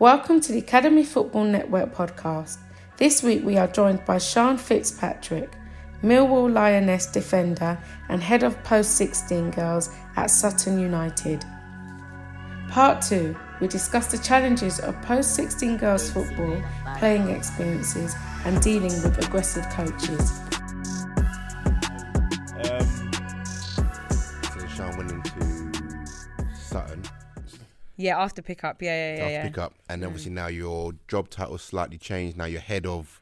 Welcome to the Academy Football Network podcast. This week we are joined by Sean Fitzpatrick, Millwall Lioness defender and head of post 16 girls at Sutton United. Part 2 we discuss the challenges of post 16 girls football, playing experiences, and dealing with aggressive coaches. Yeah, after pickup. Yeah, yeah, yeah. after yeah. pickup, and obviously now your job title slightly changed. Now you're head of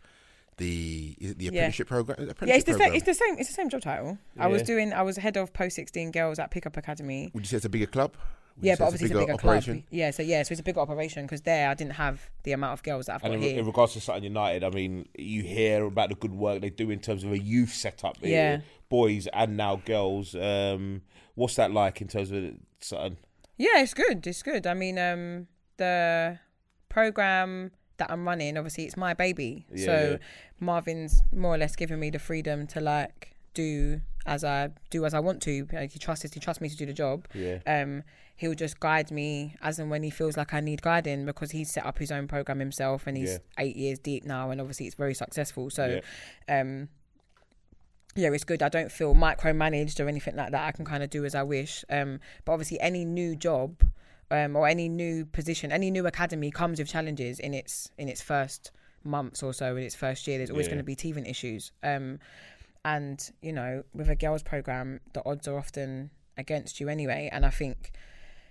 the is it the Yeah. apprenticeship program. Yeah, it's the same. program. It's the same. It's the same job title. I was Yeah. doing. I was head of post sixteen girls at Pickup Academy. Would you say it's a bigger club? Would you yeah, say but obviously it's a bigger operation? club. Yeah, so yeah, so it's a bigger operation because there I didn't have the amount of girls that I've And got in, here. in regards to Sutton United, I mean, you hear about the good work they do in terms of a youth setup, eh, Yeah. boys and now girls. Um, what's that like in terms of Sutton? Yeah, it's good. It's good. I mean, um, the program that I'm running, obviously, it's my baby. Yeah, so yeah. Marvin's more or less giving me the freedom to like do as I do as I want to. Like, he trusts he trusts me to do the job. Yeah. Um, he'll just guide me as and when he feels like I need guiding because he's set up his own program himself and he's Yeah. eight years deep now and obviously it's very successful. So, um. Yeah, it's good. I don't feel micromanaged or anything like that. I can kind of do as I wish. Um, but obviously, any new job um, or any new position, any new academy comes with challenges in its in its first months or so, in its first year. There's always Yeah. going to be teething issues. Um, and you know, with a girls program, the odds are often against you anyway. And I think,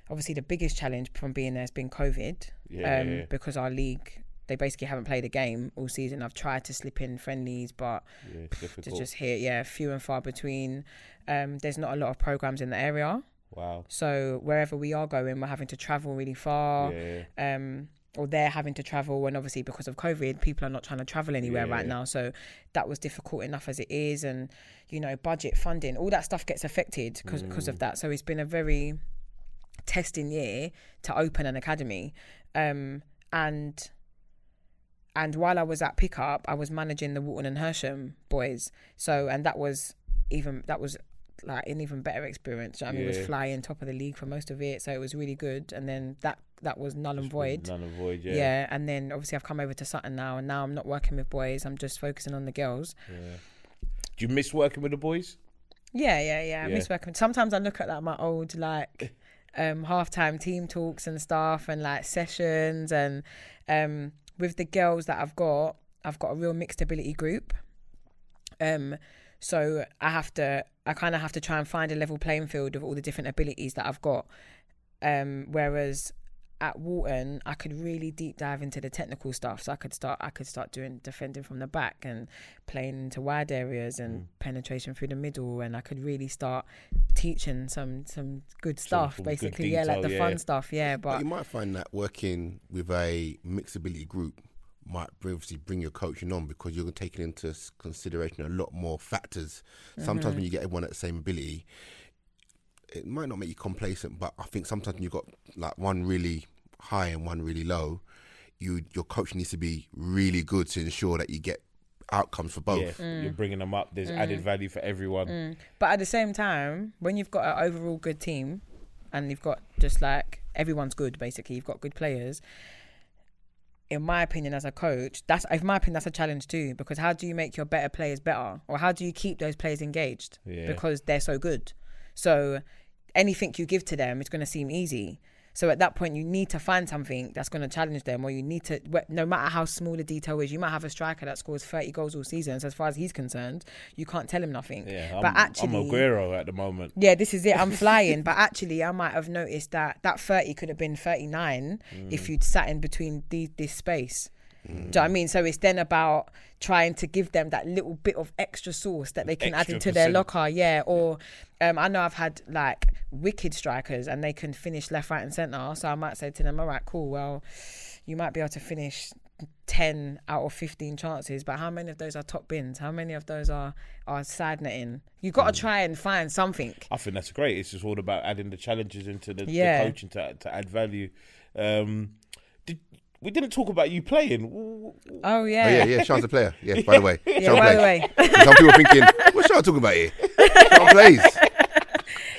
obviously, the biggest challenge from being there has been COVID, Yeah, um, because our league they basically haven't played a game all season. I've tried to slip in friendlies, but Yeah, to just hit yeah few and far between. Um there's not a lot of programs in the area. Wow. so wherever we are going we're having to travel really far. Yeah. um or they're having to travel and obviously because of covid people are not trying to travel anywhere right now. So that was difficult enough as it is. And you know budget funding all that stuff gets affected because Mm. of that. So it's been a very testing year to open an academy. Um and and while I was at pickup, I was managing the Walton and Hersham boys. So, and that was even that was like an even better experience. I mean, it Yeah. was flying top of the league for most of it, so it was really good. And then that that was null and Just void. None and void. Yeah. Yeah. and then obviously I've come over to Sutton now, and now I'm not working with boys. I'm just focusing on the girls. Yeah. Do you miss working with the boys? Yeah, yeah, yeah. I Yeah. miss working. Sometimes I look at like my old like um halftime team talks and stuff and like sessions and um with the girls that I've got, I've got a real mixed ability group. Um so I have to I kind of have to try and find a level playing field of all the different abilities that I've got. Um whereas at Walton, I could really deep dive into the technical stuff. So I could start, I could start doing defending from the back and playing into wide areas and Mm. penetration through the middle, and I could really start teaching some some good stuff, some good basically. yeah, like the yeah. fun stuff. Yeah, But but you might find that working with a mixability group might obviously bring your coaching on because you're taking into consideration a lot more factors. Sometimes Mm-hmm. when you get everyone at the same ability, it might not make you complacent, but I think sometimes when you've got like one really high and one really low, you your coach needs to be really good to ensure that you get outcomes for both. Yeah. Mm. You're bringing them up. There's added value for everyone. but at the same time, when you've got an overall good team, and you've got just like everyone's good, basically, you've got good players. In my opinion, as a coach, that's in my opinion that's a challenge too. Because how do you make your better players better, or how do you keep those players engaged? Yeah. Because they're so good. So anything you give to them, is going to seem easy. So at that point, you need to find something that's going to challenge them, or you need to, no matter how small the detail is, you might have a striker that scores 30 goals all season. So as far as he's concerned, you can't tell him nothing. Yeah. I'm, but actually, I'm Aguero at the moment. yeah, this is it. I'm flying, but actually, I might have noticed that that 30 could have been 39 hmm. if you'd sat in between the, this space. Do you know what I mean? So it's then about trying to give them that little bit of extra sauce that they can add Extra into their locker. Yeah. Or um, I know I've had like wicked strikers and they can finish left, right, and centre. So I might say to them, all right, cool. Well, you might be able to finish 10 out of 15 chances, but how many of those are top bins? How many of those are, are side netting? You've got to try and find something. I think that's great. It's just all about adding the challenges into the, Yeah. the coaching to to add value. Um, did we didn't talk about you playing? Oh Oh yeah. yeah, yeah. Sean's a player. Yeah, by the way. Yeah, Sean by the way. Some people are thinking, what's Sean talking about here? Sean plays.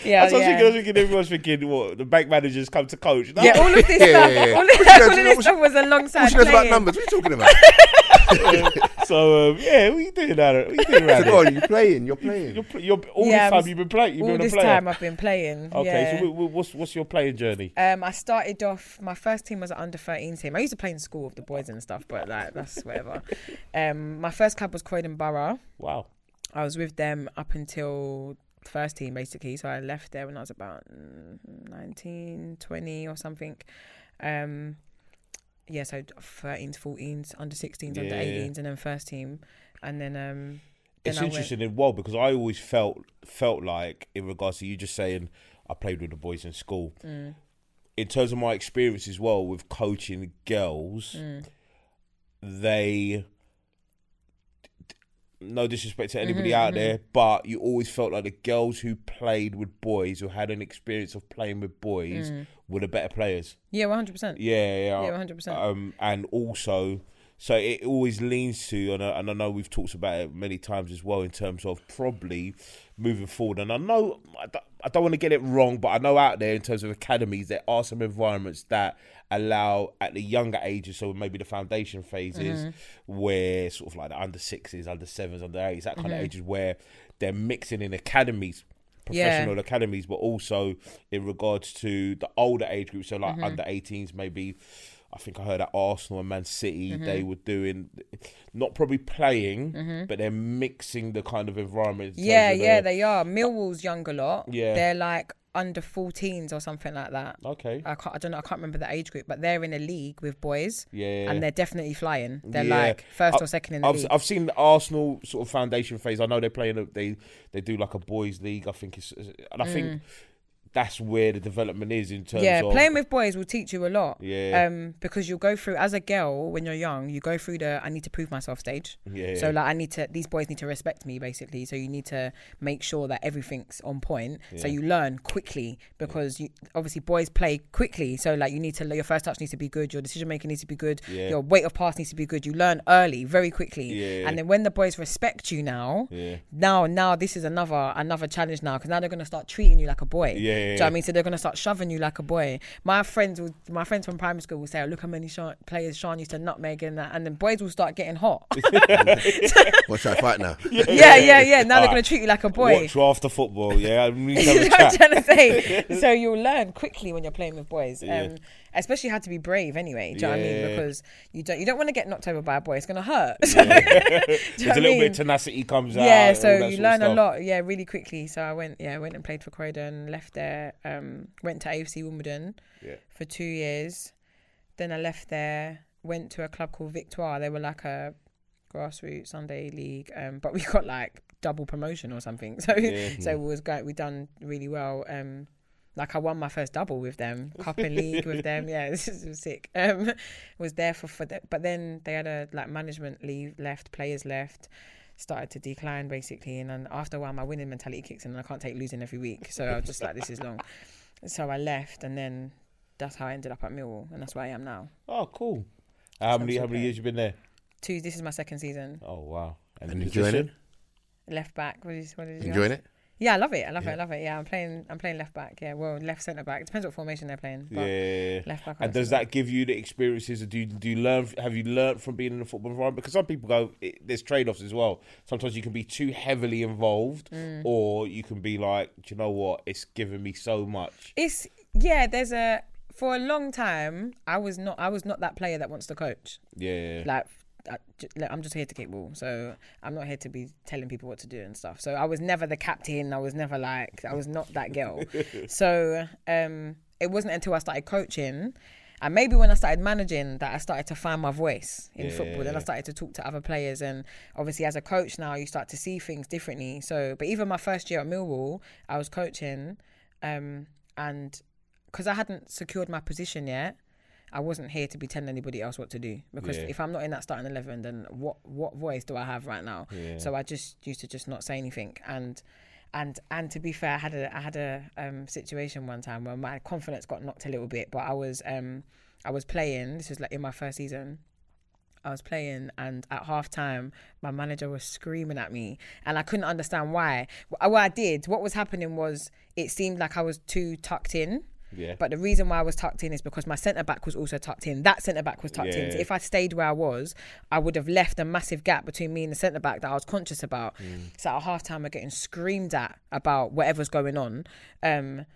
Yeah, That's what I was yeah. thinking. I was thinking everyone's thinking, what, the bank managers come to coach. No. Yeah, all of this Yeah, stuff, yeah, yeah. all of, What she all of this what stuff was alongside Who knows about numbers? What are you talking about? So, um, yeah, what are you doing, Aaron? What are you doing around so on, you're playing, you're playing. You're, pl- you're, all Yeah, this I time was- you've been playing. You've All been this a time I've been playing. Okay, yeah. so wh- wh- what's what's your playing journey? Um, I started off. My first team was an under 13 team. I used to play in school with the boys and stuff, but like that's whatever. Um, my first club was Croydon Borough. Wow. I was with them up until first team basically. So I left there when I was about mm, 19, 20 or something. Um, yeah, so 13s, 14s, under 16s, under 18s, and then first team, and then um, then It's I went- interesting in well because I always felt felt like in regards to you just saying I played with the boys in school. Mm. In terms of my experience as well with coaching girls, Mm. they no disrespect to anybody Mhm, out mhm. there, but you always felt like the girls who played with boys who had an experience of playing with boys Mm. were the better players. Yeah, 100%. Yeah, yeah, Yeah, 100%. um, and also, so it always leans to, and I, and I know we've talked about it many times as well in terms of probably moving forward. And I know I I don't want to get it wrong, but I know out there in terms of academies, there are some environments that allow at the younger ages, so maybe the foundation phases, Mm-hmm. where sort of like the under sixes, under sevens, under eights, that kind Mm-hmm. of ages where they're mixing in academies. Professional academies, but also in regards to the older age groups, so like Mm-hmm. under 18s, maybe I think I heard at Arsenal and Man City mm-hmm. they were doing not probably playing, mm-hmm. but they're mixing the kind of environment. Yeah, of yeah, the- they are. Millwall's younger lot. Yeah. They're like under 14s or something like that. okay. I can't, I don't know, I can't remember the age group, but they're in a league with boys. Yeah. And they're definitely flying. They're Yeah. like first I- or second in the I've, league. I've seen the Arsenal sort of foundation phase. I know they're playing. A, they they do like a boys' league. I think it's and I think mm. That's where the development is in terms yeah, of playing with boys will teach you a lot. Yeah. Um, because you'll go through as a girl when you're young, you go through the I need to prove myself stage. Yeah, So like I need to these boys need to respect me basically. So you need to make sure that everything's on point. Yeah. So you learn quickly because you obviously boys play quickly. So like you need to your first touch needs to be good, your decision making needs to be good, Yeah. your weight of pass needs to be good. You learn early, very quickly. Yeah. And then when the boys respect you now, Yeah. now now this is another another challenge now because now they're gonna start treating you like a boy. Yeah, Do you know what. I mean? So they're gonna start shoving you like a boy. My friends will, my friends from primary school will say, oh, "Look how many Sean, players Sean used to nutmeg and that," and then boys will start getting hot. What should I fight now? yeah, yeah, yeah. Now they're Alright. gonna treat you like a boy. Watch after football. Yeah, we need to have a what I'm trying to say? So you'll learn quickly when you're playing with boys. Yeah. Um, especially how to be brave anyway. Do you know what I mean? Because you don't you don't want to get knocked over by a boy. It's gonna hurt. There's a you know what I little mean? bit of tenacity comes out. yeah, so you learn a lot. Yeah, really quickly. So I went, yeah, I went and played for Croydon. Left there. Um, went to AFC Wimbledon Yeah. for two years. Then I left there. Went to a club called Victoire. They were like a grassroots Sunday league, um, but we got like double promotion or something. So Yeah. so it was great. We done really well. Um, like I won my first double with them, cup and league with them. Yeah, this is sick. Um, was there for for the, but then they had a like management leave, left, players left, started to decline basically, and then after a while my winning mentality kicks in, and I can't take losing every week. So I was just like, this is long. So I left, and then that's how I ended up at Millwall, and that's where I am now. Oh, cool. How So many I'm how many years you been there? Two. This is my second season. Oh wow. And the enjoying position? Left back. What is what is you Enjoying it? Yeah, I love it. I love it. Yeah. I love it. Yeah, I'm playing. I'm playing left back. Yeah, well, left centre back. It depends what formation they're playing. But Yeah. Left back. And does that give you the experiences? Or do you, do you learn? Have you learned from being in a football environment? Because some people go, it, there's trade offs as well. Sometimes you can be too heavily involved, Mm. or you can be like, do you know what? It's given me so much. it's yeah there's a for a long time i was not i was not that player that wants to coach Yeah. like I, i'm just here to kick ball so i'm not here to be telling people what to do and stuff so i was never the captain i was never like i was not that girl so um it wasn't until i started coaching and maybe when I started managing that I started to find my voice in football. Then I started to talk to other players and obviously as a coach now you start to see things differently. So but even my first year at Millwall, I was coaching um, and because I hadn't secured my position yet, I wasn't here to be telling anybody else what to do. Because Yeah. if I'm not in that starting eleven, then what what voice do I have right now? Yeah. So I just used to just not say anything. And and and to be fair, I had a I had a um, situation one time where my confidence got knocked a little bit. But I was um I was playing. This was like in my first season. I was playing, and at half time, my manager was screaming at me, and I couldn't understand why. What I did, what was happening was, it seemed like I was too tucked in. Yeah. But the reason why I was tucked in is because my centre back was also tucked in. That centre back was tucked in. So if I stayed where I was, I would have left a massive gap between me and the centre back that I was conscious about. So at half time, we're getting screamed at about whatever's going on. Um,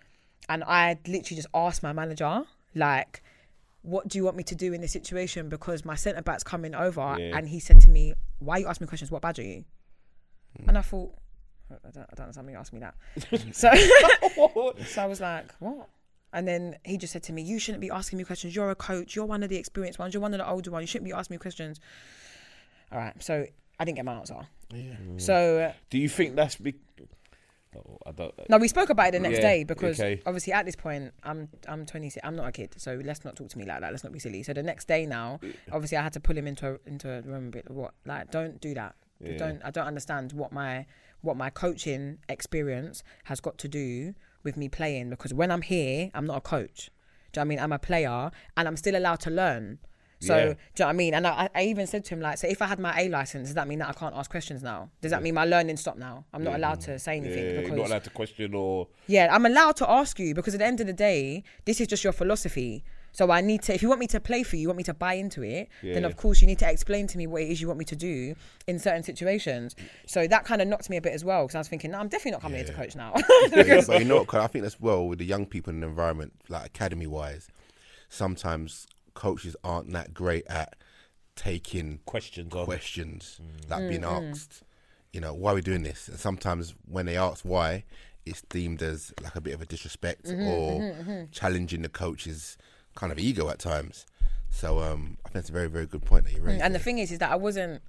and I literally just asked my manager, like, what do you want me to do in this situation? Because my centre back's coming over, Yeah. and he said to me, "Why are you asking me questions? What badge are you?" And I thought, I don't, I don't know something asked me that. so, so I was like, what? And then he just said to me, "You shouldn't be asking me questions. You're a coach. You're one of the experienced ones. You're one of the older ones. You shouldn't be asking me questions." All right, so I didn't get my answer. So uh, Do you think that's be- oh, I don't. no, we spoke about it the next Yeah, day because okay. obviously at this point I'm I'm 26. I'm not a kid, so let's not talk to me like that. Let's not be silly. So the next day now, obviously I had to pull him into a, into a room a bit. What like don't do that. Yeah. Don't I don't understand what my what my coaching experience has got to do with me playing because when I'm here, I'm not a coach. Do you know what I mean? I'm a player and I'm still allowed to learn. So Yeah. do you know what I mean? And I, I even said to him like, so if I had my A license, does that mean that I can't ask questions now? Does that mean my learning stopped now? I'm not allowed to mm-hmm. say Yeah, anything you're not allowed to question or yeah, I'm allowed to ask you because at the end of the day, this is just your philosophy. So I need to, if you want me to play for you, you want me to buy into it, then Yeah. of course you need to explain to me what it is you want me to do in certain situations. So that kind of knocked me a bit as well because I was thinking, no, I'm definitely not coming here to coach now. yeah, but you know, what, 'cause I think that's well with the young people in the environment, like academy wise. Sometimes coaches aren't that great at taking questions on. questions mm. like being asked. You know, why are we doing this? And sometimes when they ask why, it's deemed as like a bit of a disrespect mm-hmm, or mm-hmm, mm-hmm. challenging the coach's kind of ego at times. So um, I think that's a very, very good point that you raised. and the thing is, is that I wasn't.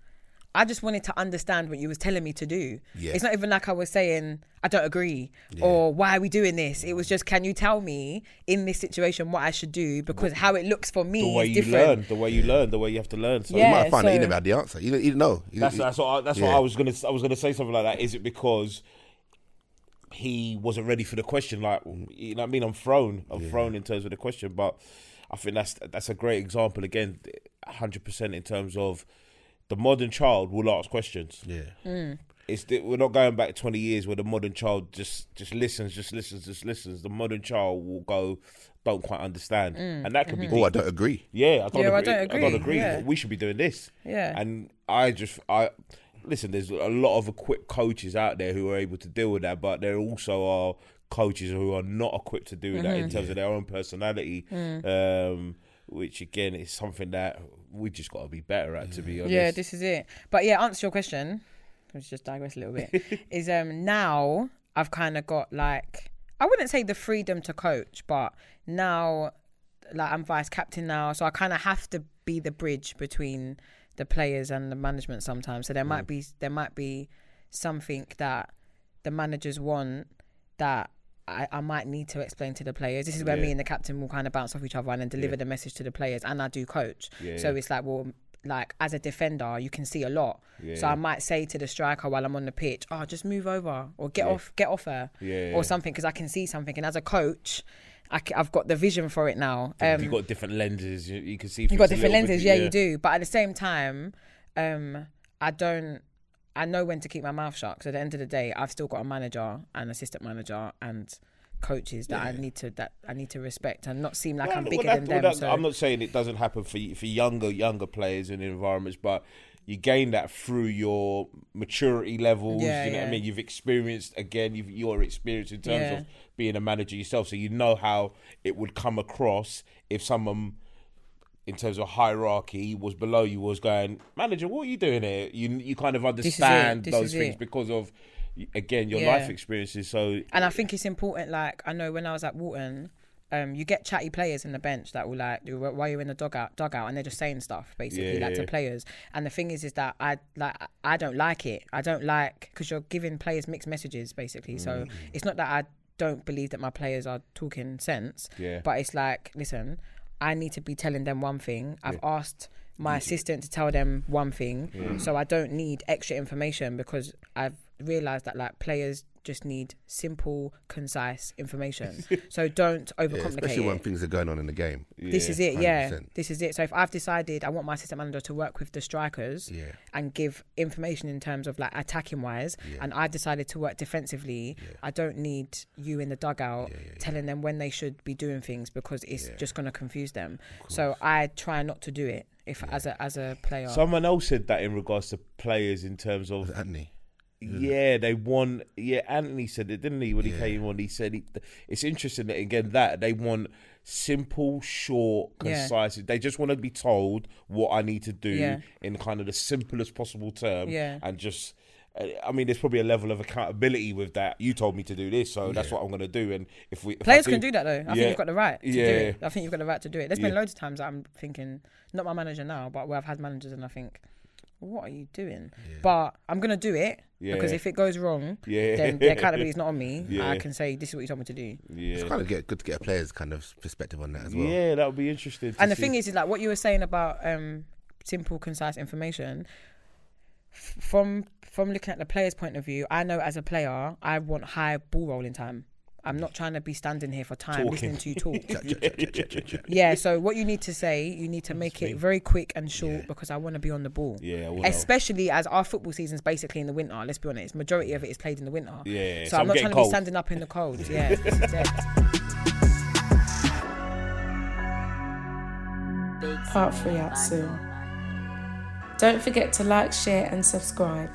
I just wanted to understand what you was telling me to do. Yeah. It's not even like I was saying I don't agree or why are we doing this. It was just, can you tell me in this situation what I should do because how it looks for me The way is you different. learn, the way you learn, the way you have to learn. So you Yeah. might find that you so- never had the answer. You don't, you don't know. You That's don't- that's what I, that's yeah. what I was gonna I was gonna say something like that. Is it because he wasn't ready for the question? Like you know what I mean? I'm thrown. I'm thrown in terms of the question, but I think that's that's a great example again, hundred percent in terms of the modern child will ask questions. Yeah. Mm. It's the, we're not going back twenty years where the modern child just just listens, just listens, just listens. The modern child will go, don't quite understand, mm. and that could be. Mm-hmm. Oh, I don't agree. Yeah, I don't Yeah, I agree. don't I don't agree. yeah. We should be doing this. Yeah. And I just I listen. There's a lot of equipped coaches out there who are able to deal with that, but there also are coaches who are not equipped to do that Mm-hmm. in terms of their own personality. Mm. Um, which again is something that we just got to be better at. To be honest. Yeah, this is it. But yeah, answer your question. Let's just digress a little bit. is um now I've kind of got like I wouldn't say the freedom to coach, but now like I'm vice captain now, so I kind of have to be the bridge between the players and the management sometimes. So there might mm. be there might be something that the managers want that I, I might need to explain to the players. This is where me and the captain will kind of bounce off each other and then deliver the message to the players. And I do coach, Yeah, so yeah. it's like well, like as a defender, you can see a lot. So Yeah. I might say to the striker while I'm on the pitch, "Oh, just move over or get off, get off her, Yeah, or yeah. something," because I can see something. And as a coach, I have got the vision for it now. Um, You've got different lenses. You, you can see. You've got different little bit- lenses, yeah, you do. But at the same time, um, I don't. I know when to keep my mouth shut. Because at the end of the day, I've still got a manager and assistant manager and coaches that I need to that I need to respect and not seem like I'm bigger well, than well, them. that- so I'm not saying it doesn't happen for for younger younger players and environments, but you gain that through your maturity levels. Yeah, you know what. I mean? You've experienced again. You've your experience in terms Yeah. of being a manager yourself, so you know how it would come across if someone. In terms of hierarchy, was below you was going manager. What are you doing here? You you kind of understand those things it. because of again your Yeah. life experiences. So and I think it's important. Like I know when I was at Walton, um, you get chatty players in the bench that will like while you're in the dugout, dugout, and they're just saying stuff basically Yeah, like to players. And the thing is, is that I like I don't like it. I don't like because you're giving players mixed messages basically. So Mm. it's not that I don't believe that my players are talking sense. Yeah. But it's like, listen, I need to be telling them one thing. I've asked my assistant to tell them one thing. Mm. So I don't need extra information because I've realized that like players just need simple, concise information. so don't Yeah, overcomplicate especially when it. things are going on in the game. This is it, yeah. 100%. This is it. So if I've decided I want my assistant manager to work with the strikers Yeah. and give information in terms of like attacking wise, and I've decided to work defensively, I don't need you in the dugout telling them when they should be doing things because it's just going to confuse them. So I try not to do it if as a as a player. Someone else said that in regards to players in terms of Anthony. Yeah, they want. Yeah, Anthony said it, didn't he? When he came on, he said he, it's interesting that again that they want simple, short, Yeah. concise. They just want to be told what I need to do Yeah. in kind of the simplest possible term. Yeah. and just. Uh, I mean, there's probably a level of accountability with that. You told me to do this, so that's what I'm going to do. And if we if I Players can do that though. I think you've got the right to Yeah. do it. I think you've got the right to do it. There's been Yeah. loads of times that I'm thinking, not my manager now, but where I've had managers and I think, what are you doing? But I'm gonna do it because if it goes wrong, Yeah. then the accountability is not on me. Yeah. I can say this is what you told me to do. It's kind of get, good to get a player's kind of perspective on that as well. yeah, that would be interesting. to And the see. thing is, is like what you were saying about um, simple, concise information. F- From from looking at the player's point of view, I know as a player, I want high ball rolling time. I'm not trying to be standing here for time Talking. listening to you talk. Yeah, so what you need to say, you need to make it very quick and short because I want to be on the ball. Yeah, I Especially as our football season's basically in the winter. Let's be honest, majority of it is played in the winter. Yeah, so, so I'm I'm not trying to cold. be standing up in the cold. Yeah, this is it. Part 3 out soon. Don't forget to like, share, and subscribe.